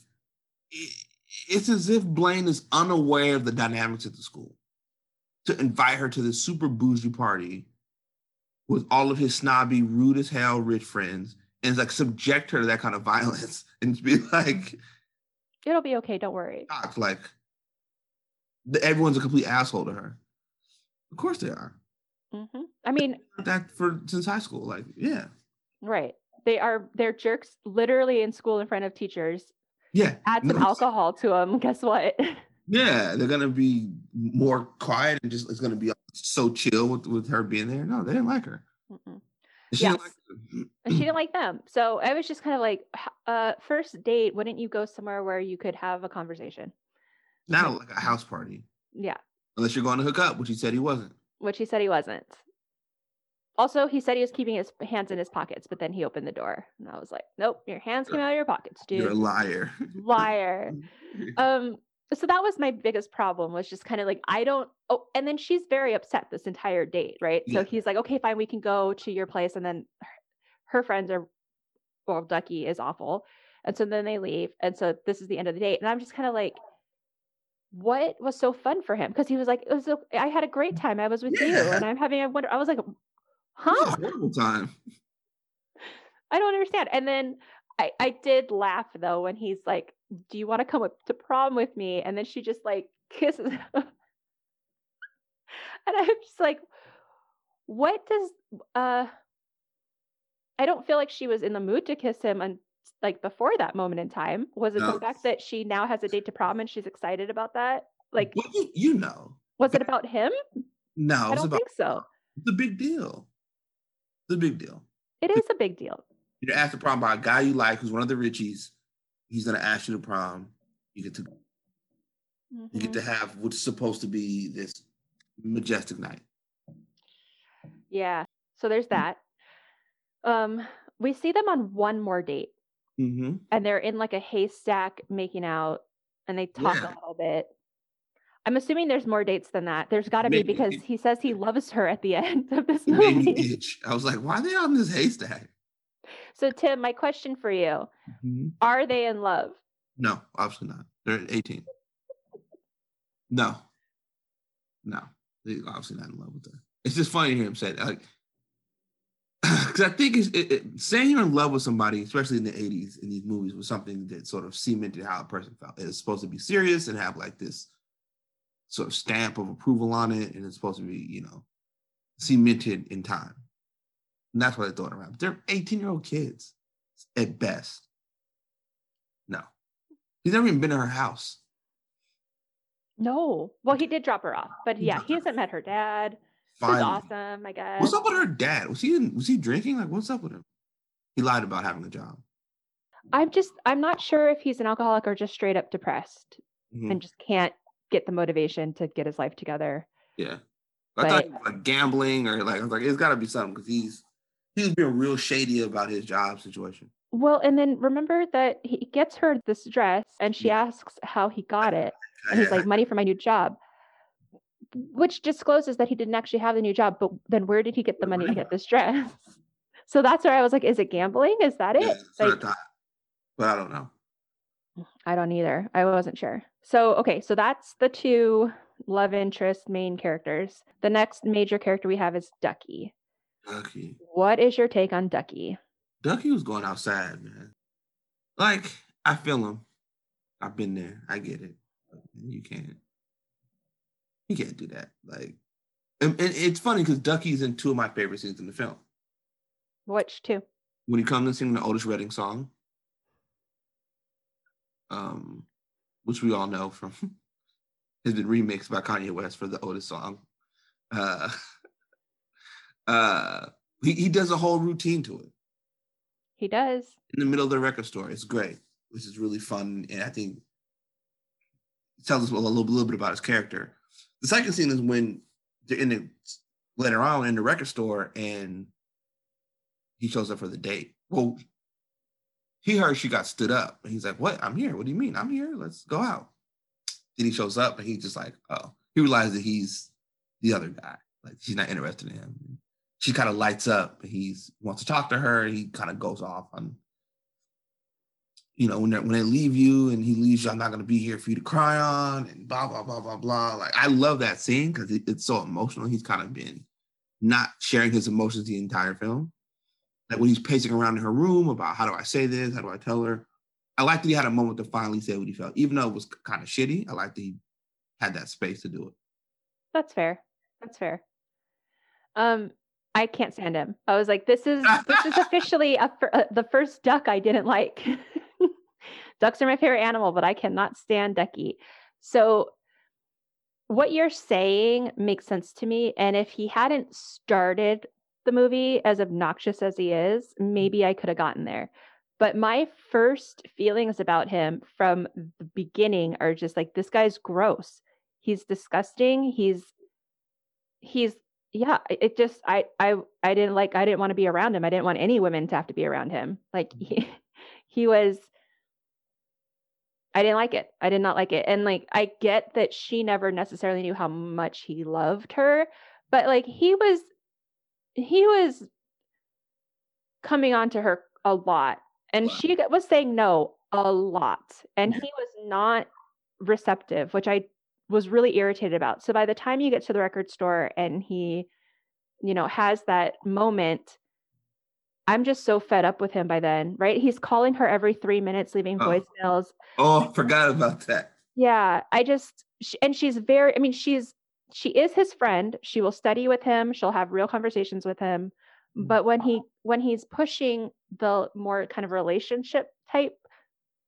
it's as if Blane is unaware of the dynamics at the school to invite her to this super bougie party with all of his snobby, rude as hell rich friends and like subject her to that kind of violence and be like, It'll be okay. Don't worry. shocked, like the, everyone's a complete asshole to her. Of course they are. hmm I mean, That for since high school, like yeah, right. They are they're jerks literally in school in front of teachers. yeah. Add some No, alcohol to them. Guess what? Yeah, they're gonna be more quiet and just it's gonna be so chill with, with her being there. No, they didn't like her. Mm-mm. She didn't Yes. like and she didn't like them. So I was just kind of like, uh, first date, wouldn't you go somewhere where you could have a conversation? not like a house party Yeah, unless you're going to hook up, which he said he wasn't. which he said he wasn't. Also, he said he was keeping his hands in his pockets, but then he opened the door, and I was like, "Nope, your hands came out of your pockets, dude." You're a liar. Liar." um so that was my biggest problem was just kind of like i don't oh and then she's very upset this entire date right so he's like okay fine we can go to your place and then her, her friends are well ducky is awful and so then they leave and so this is the end of the date and i'm just kind of like what was so fun for him because he was like it was o- i had a great time i was with you and i'm having a wonder i was like huh a horrible time. I don't understand. And then I, I did laugh though when he's like, Do you want to come up to prom with me? And then she just like kisses him. and I'm just like, what does uh I don't feel like she was in the mood to kiss him and like before that moment in time. Was it No. the fact that she now has a date to prom and she's excited about that? Like, Well, you, you know. was it about him? No, I don't about think so. it's a big deal. It's a big deal. It is a big deal. You're asked to prom by a guy you like who's one of the richies. He's gonna ask you to prom. You get to you Mhm. get to have what's supposed to be this majestic night. Yeah. So there's that. Um, we see them on one more date, Mm-hmm. and they're in like a haystack making out, and they talk Yeah. a little bit. I'm assuming there's more dates than that. There's got to be because he says he loves her at the end of this It made me movie. itch. I was like, why are they on this haystack? So Tim, my question for you: Mhm. Are they in love? No, obviously not. They're 18. No. No. They're obviously not in love with her. It's just funny to hear him say that. Like, because I think it's, it, it, saying you're in love with somebody, especially in the 80s in these movies, was something that sort of cemented how a person felt. It's supposed to be serious and have like this sort of stamp of approval on it. And it's supposed to be, you know, cemented in time. And that's why they throw it around. They're 18 year old kids at best. No. He's never even been to her house. No. Well, he did drop her off, but yeah, he hasn't met her dad. Finally. awesome, I guess. What's up with her dad? Was he in, was he drinking? Like, what's up with him? He lied about having a job. I'm just I'm not sure if he's an alcoholic or just straight up depressed Mhm. and just can't get the motivation to get his life together. Yeah. I thought But- he was like gambling or like I was like, it's gotta be something because he's he was being real shady about his job situation. Well, and then remember that he gets her this dress and she asks how he got it. And he's like, money for my new job. Which discloses that he didn't actually have the new job, but then where did he get the money to get this dress? So that's where I was like, is it gambling? Is that Yeah, it? that's what I. But I don't know. I don't either. I wasn't sure. So, okay, so that's the two love interest main characters. The next major character we have is Ducky. Ducky. What is your take on Ducky? Ducky was going outside, man. Like, I feel him. I've been there. I get it. You can't. You can't do that. Like, and, and it's funny because Ducky's in two of my favorite scenes in the film. Which two? When he comes and sings the Otis Redding song, um, which we all know from has been remixed by Kanye West for the Otis song. Uh, uh, he, he does a whole routine to it. He does. in the middle of the record store. It's great, which is really fun, and I think it tells us a little, little bit about his character. The second scene is when they're in the later on in the record store, and he shows up for the date. Well, he heard she got stood up, and he's like, "What? I'm here. What do you mean? I'm here. Let's go out." Then he shows up, and he's just like, "Oh." He realizes that he's the other guy. Like she's not interested in him. She kind of lights up. He's wants to talk to her. He kind of goes off on you know, when they when they leave you and he leaves you, I'm not gonna be here for you to cry on and blah blah blah blah blah. Like I love that scene because it, it's so emotional. He's kind of been not sharing his emotions the entire film. Like when he's pacing around in her room about how do I say this, how do I tell her. I like that he had a moment to finally say what he felt, even though it was kind of shitty. I like that he had that space to do it. That's fair. That's fair. Um, I can't stand him. I was like, this is this is officially a, fir- uh, the first duck I didn't like. Ducks are my favorite animal, but I cannot stand Ducky. So what you're saying makes sense to me. And if he hadn't started the movie as obnoxious as he is, maybe I could have gotten there. But my first feelings about him from the beginning are just like this guy's gross. He's disgusting. He's he's yeah, it- just I I I didn't like I didn't want to be around him. I didn't want any women to have to be around him. Like mm. he he was I didn't like it. I did not like it. And like I get that she never necessarily knew how much he loved her, but like he was he was coming on to her a lot and Wow. she was saying no a lot and he was not receptive, which I was really irritated about. So by the time you get to the record store and he you know has that moment I'm just so fed up with him by then, right? He's calling her every 3 minutes leaving Oh. voicemails Oh, I forgot about that. yeah, I just sh and she's very I mean she's she is his friend. She will study with him. She'll have real conversations with him. Mhm. But when he when he's pushing the more kind of relationship type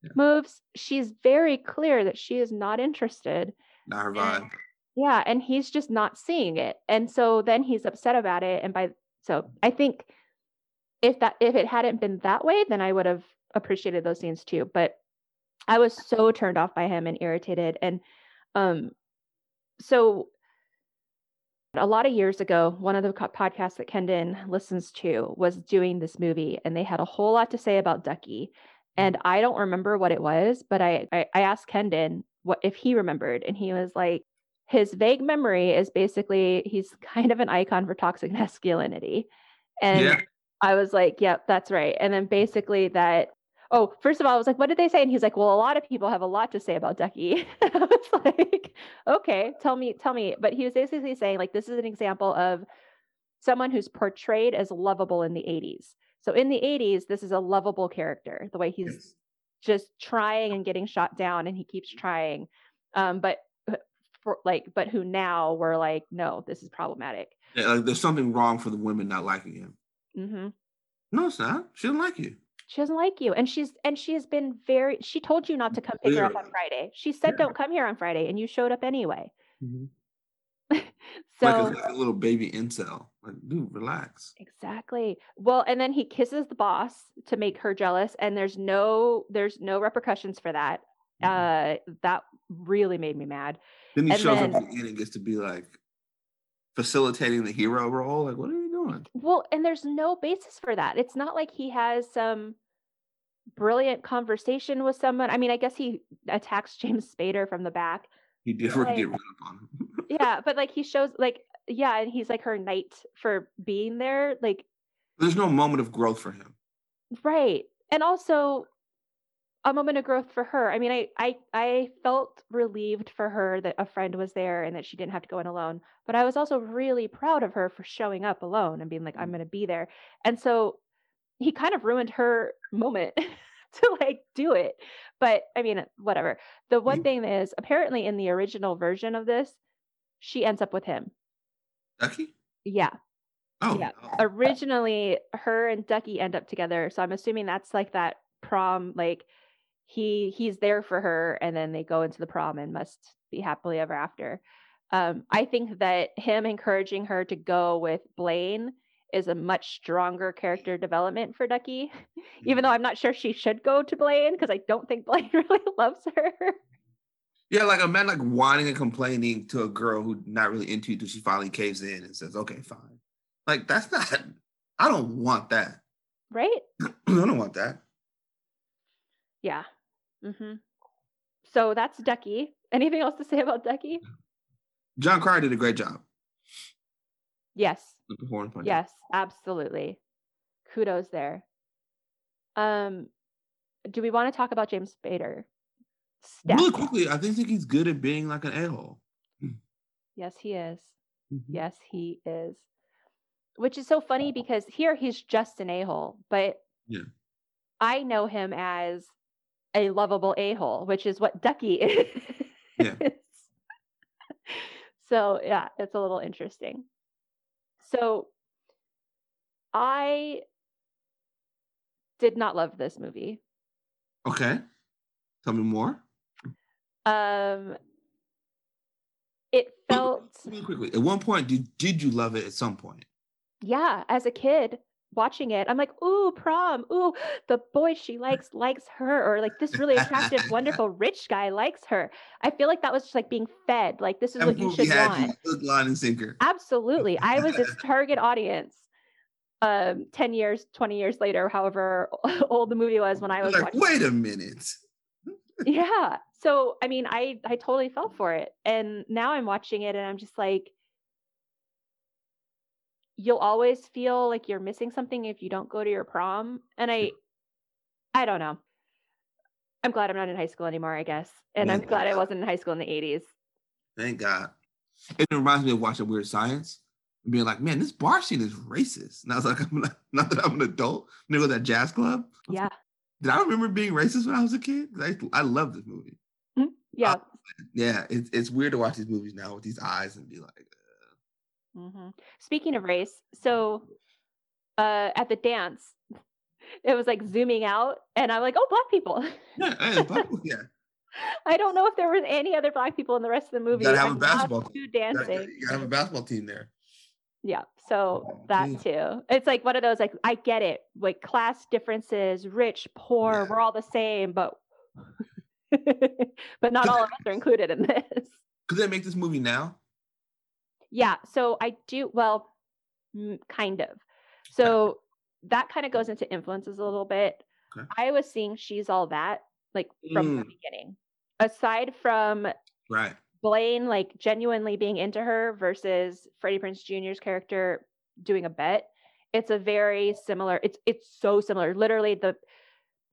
Yeah. moves, she's very clear that she is not interested. Not her And- Yeah, and he's just not seeing it. And so then he's upset about it and by so I think if that if it hadn't been that way, then I would have appreciated those scenes too. But I was so turned off by him and irritated. And um, so a lot of years ago, one of the podcasts that Kendon listens to was doing this movie, and they had a whole lot to say about Ducky. And I don't remember what it was, but I I, I asked Kendon what if he remembered, and he was like, his vague memory is basically he's kind of an icon for toxic masculinity, and Yeah. I was like, yep, that's right. And then basically that, oh, first of all, I was like, what did they say? And he's like, well, a lot of people have a lot to say about Ducky. I was like, okay, tell me, tell me. But he was basically saying, like, this is an example of someone who's portrayed as lovable in the 80s. So in the 80s, this is a lovable character, the way he's Yes. Just trying and getting shot down and he keeps trying. Um, but for like, but who now we're like, no, this is problematic. Yeah, like, there's something wrong for the women not liking him. mm-hmm. No, it's not. She doesn't like you. She doesn't like you. And she's and she has been very she told you not to come pick her up on Friday. She said Yeah. don't come here on Friday and you showed up anyway. Mhm. So like a, little baby incel. Like, dude, relax. Exactly. Well, and then he kisses the boss to make her jealous, and there's no there's no repercussions for that. Uh, that really made me mad. Then he And shows then- up at the end and gets to be like facilitating the hero role. Like, what are you doing? Well, and there's no basis for that. It's not like he has some brilliant conversation with someone. I mean, I guess he attacks James Spader from the back. He did Like- get run up on him. Yeah, but like he shows like yeah, and he's like her knight for being there. Like There's no moment of growth for him. Right. And also a moment of growth for her. I mean, I I I felt relieved for her that a friend was there and that she didn't have to go in alone, but I was also really proud of her for showing up alone and being like I'm going to be there. And so he kind of ruined her moment to like do it. But I mean, whatever. The one Mm. thing is apparently in the original version of this, she ends up with him. Ducky? Yeah. Oh, Yeah. originally her and Ducky end up together. So I'm assuming that's like that prom, like he he's there for her and then they go into the prom and must be happily ever after. Um, I think that him encouraging her to go with Blane is a much stronger character development for Ducky, even though I'm not sure she should go to Blane because I don't think Blane really loves her. Yeah, like a man like whining and complaining to a girl who's not really into you till she finally caves in and says, "Okay, fine." Like that's not. I don't want that. right? I don't want that. Yeah. Mm-hmm. So that's Ducky. Anything else to say about Ducky? Jon Cryer did a great job. Yes. the. Yes, absolutely. Kudos there. Um, do we want to talk about James Spader? Steff. Really quickly, I think think he's good at being like an a hole. Yes, he is. Mm-hmm. Yes, he is. Which is so funny because here he's just an a-hole, but Yeah. I know him as a lovable a-hole, which is what Ducky is. Yeah. so yeah, it's a little interesting. So I did not love this movie. Okay, tell me more. Um it felt quickly, at one point, did did you love it? At some point, yeah, as a kid watching it, I'm like, ooh, prom, ooh, the boy she likes likes her, or like this really attractive, wonderful rich guy likes her. I feel like that was just like being fed. Like this is that what you should want. you line, and sinker. Absolutely. I was its target audience. Um, 10 years, 20 years later, however old the movie was when I was like, watching. wait a minute. yeah so i mean i i totally fell for it and now i'm watching it and i'm just like you'll always feel like you're missing something if you don't go to your prom and i i don't know i'm glad i'm not in high school anymore i guess and i'm Yeah. glad i wasn't in high school in the 80s Thank God. It reminds me of watching Weird Science and being like, man, this bar scene is racist. And I was like, I'm not, not that I'm an adult. I'm gonna go to that jazz club. Yeah Did I remember being racist when I was a kid? I, I love this movie. Yeah Yeah, it's it's weird to watch these movies now with these eyes and be like, hmm Speaking of race, so uh, at the dance, it was like zooming out, and I'm like, oh, black people. yeah, hey, but- yeah. I don't know if there was any other black people in the rest of the movie. gotta have a and not basketball two You gotta- dancing. You gotta have a basketball team there. Yeah, so Oh, that geez. too. It's like one of those like I get it, like class differences, rich, poor, Yeah. we're all the same, but but not all of us are included in this. Could they make this movie now? Yeah, so I do well, kind of. So that kind of goes into influences a little bit. Okay. I was seeing she's all that like from the Mm. beginning. Aside from Right. Blaine like genuinely being into her versus Freddie Prinze Jr.'s character doing a bet, it's a very similar. It's it's so similar. Literally, the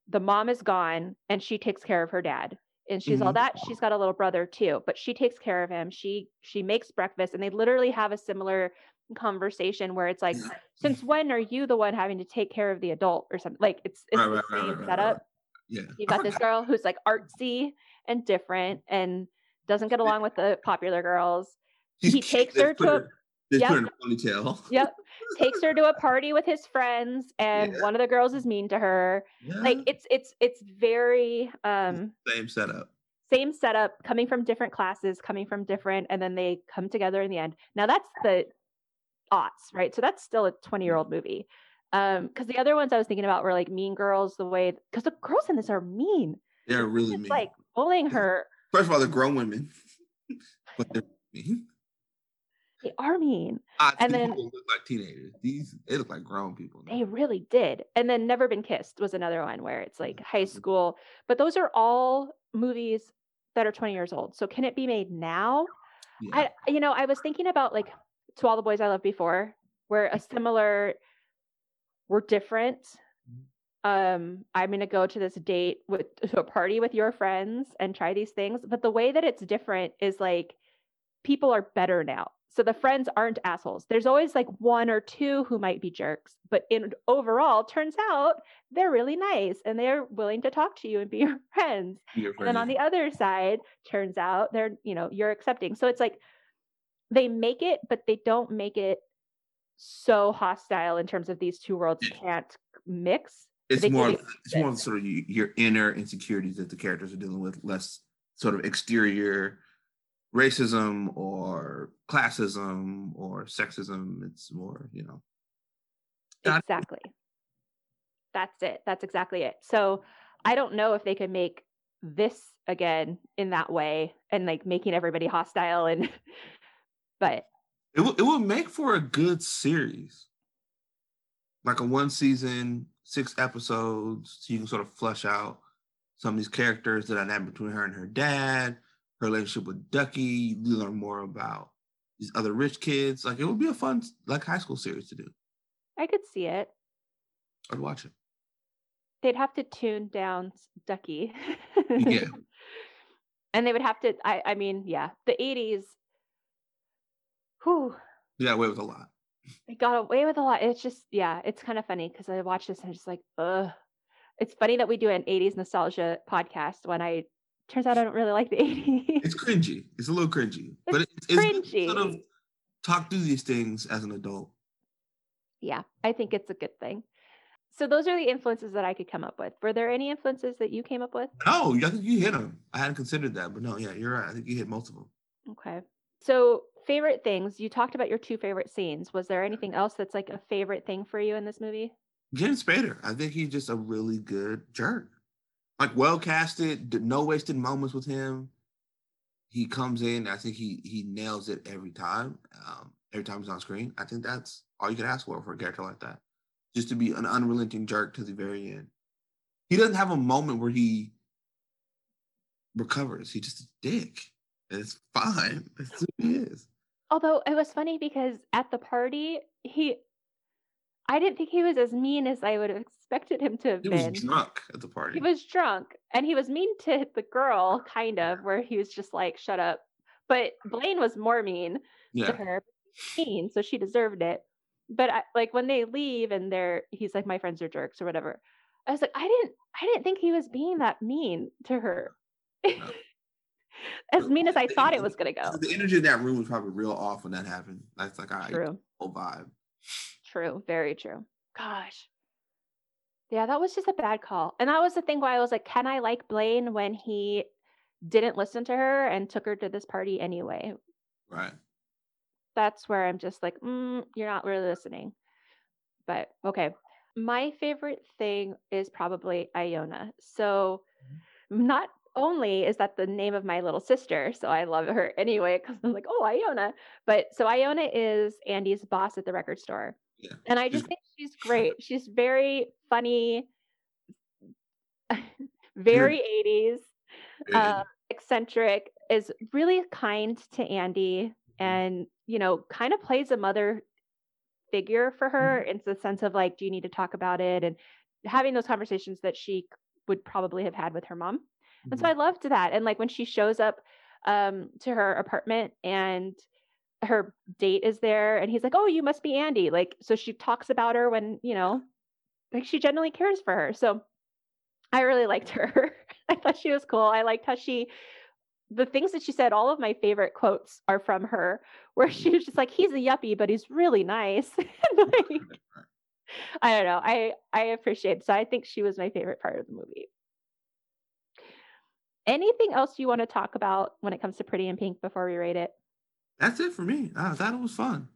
the mom is gone and she takes care of her dad, and she's all Mhm. that. She's got a little brother too, but she takes care of him. She she makes breakfast, and they literally have a similar conversation where it's like, Yeah. since when are you the one having to take care of the adult or something? Like it's it's Right, the right, same right, setup. Yeah. you got this girl who's like artsy and different and doesn't get along with the popular girls She's he takes her to a- They Yep. put in a ponytail. Yep. Takes her to a party with his friends and Yeah. one of the girls is mean to her. Like it's it's it's very um same setup. same setup coming from different classes, coming from different and then they come together in the end. Now that's the aughts, right? So that's still a 20-year-old movie. Um cuz the other ones I was thinking about were like Mean Girls the way cuz the girls in this are mean. They're really It's mean. like bullying her. First of all, they're grown women, but they're mean. They are mean. Ah, And then- look like teenagers. These they look like grown people. now. They really did. And then Never Been Kissed was another one where it's like high school. But those are all movies that are 20 years old. So can it be made now? Yeah. I you know, I was thinking about like To All the Boys I Loved Before, where a similar we're different. Um, I'm gonna go to this date with to a party with your friends and try these things. But the way that it's different is like people are better now. So the friends aren't assholes. There's always like one or two who might be jerks, but in overall, turns out they're really nice and they're willing to talk to you and be your friends. Your And then on the other side, turns out they're, you know, you're accepting. So it's like they make it, but they don't make it so hostile in terms of these two worlds can't mix. it's more it's more of sort of your inner insecurities that the characters are dealing with less sort of exterior racism or classism or sexism it's more you know Exactly. That's it. That's exactly it. So I don't know if they could make this again in that way and like making everybody hostile and but it will, it will make for a good series like a one season six episodes so you can sort of flush out some of these characters the dynamic between her and her dad her relationship with ducky you learn more about these other rich kids like it would be a fun like high school series to do I could see it. i'd watch it They'd have to tune down Ducky. yeah and they would have to I I mean, yeah, the 80s whew, got away with a lot they got away with a lot. It's just yeah, it's kind of funny because I watch this and I'm just like, ugh. It's funny that we do an 80s nostalgia podcast when I turns out I don't really like the 80s. it's cringy it's a little cringy but It's it's, it's to sort of cringy. talk through these things as an adult yeah, I think it's a good thing. So those are the influences that I could come up with. Were there any influences that you came up with? no i think you hit them i hadn't considered that but no yeah you're right i think you hit most of them Okay. So, favorite things, you talked about your two favorite scenes. Was there anything else that's like a favorite thing for you in this movie? James Spader, I think he's just a really good jerk. Like well casted, no wasted moments with him. He comes in, I think he he nails it every time. Um, every time he's on screen, I think that's all you can ask for for a character like that. Just to be an unrelenting jerk to the very end. He doesn't have a moment where he recovers. He's just a dick. It's fine. That's who he is. Although it was funny because at the party, he, I didn't think he was as mean as I would have expected him to have been. He was drunk at the party. He was drunk and he was mean to the girl, kind of, where he was just like, shut up. But Blane was more mean to yeah. her, mean, so she deserved it. But I, like when they leave and they're, he's like, my friends are jerks or whatever. I was like, I didn't, I didn't think he was being that mean to her. as mean as I thought it was gonna go. The energy in that room was probably real off when that happened. That's like, all right, True, whole vibe. True, very true. Gosh. Yeah, that was just a bad call. And that was the thing why I was like, can I like Blane when he didn't listen to her and took her to this party anyway? Right. That's where I'm just like, mm, you're not really listening. But okay. My favorite thing is probably Iona. So not only is that the name of my little sister, so I love her anyway, because I'm like, oh, Iona. But so Iona is Andy's boss at the record store. Yeah. And I just She's- think she's great. She's very funny, very 80s, uh, eccentric, is really kind to Andy and, you know, kind of plays a mother figure for her in the sense of like, do you need to talk about it? And having those conversations that she would probably have had with her mom. And so I loved that. And like when she shows up um, to her apartment and her date is there and he's like, Oh, you must be Andy. Like, so she talks about her when, you know, like she genuinely cares for her. So I really liked her. I thought she was cool. I liked how she the things that she said, all of my favorite quotes are from her, where she was just like, "He's a yuppie, but he's really nice." like, I don't know. I I appreciate. It. So I think she was my favorite part of the movie. Anything else you want to talk about when it comes to Pretty in Pink before we rate it? That's it for me. I thought it was fun.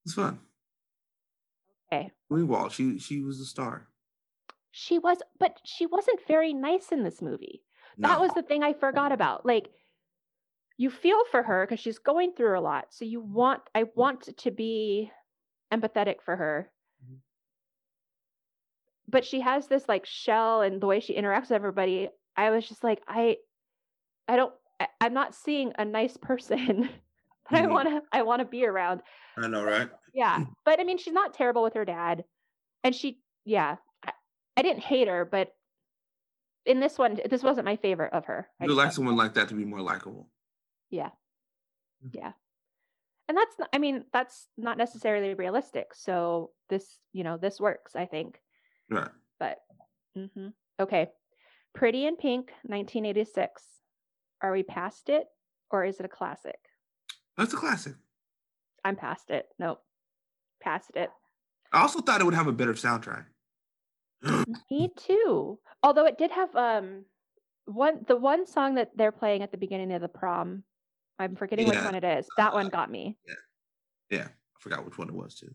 It was fun. Okay. Ringwald, she she was a star. She was, but she wasn't very nice in this movie. That was the thing I forgot about. Like, you feel for her because she's going through a lot. So you want, I want to be empathetic for her. Mhm. But she has this like shell and the way she interacts with everybody. I was just like, I, I don't, I, I'm not seeing a nice person that I Mhm. want to, I want to be around. I know, right? Yeah. But I mean, she's not terrible with her dad. And she, yeah, I, I didn't hate her, but in this one, this wasn't my favorite of her. You like someone like that to be more likable. yeah. Yeah. And that's, not, I mean, that's not necessarily realistic. So this, you know, this works, I think. Right. But, hmm okay. Pretty in Pink, 1986. Are we past it or is it a classic? That's a classic. I'm past it. Nope. Past it. I also thought it would have a better soundtrack. Me too. Although it did have um one the one song that they're playing at the beginning of the prom. I'm forgetting which one it is. That one got me. Yeah, Yeah. I forgot which one it was too.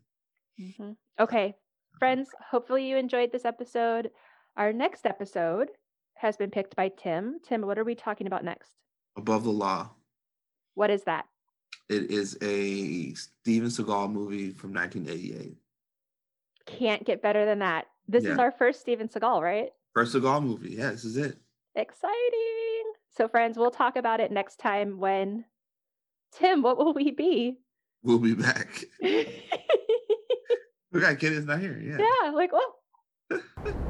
hmm Okay, friends. Hopefully you enjoyed this episode. Our next episode has been picked by Tim. Tim, what are we talking about next? Above the Law. What is that? It is a Steven Seagal movie from 1988. Can't get better than that. This is our first Steven Seagal, right? First Seagal movie. Yeah, this is it. Exciting. So, friends, we'll talk about it next time when Tim, what will we be? We'll be back. yeah, We got Kenneth's not here. Yeah. Yeah. like, well, oh.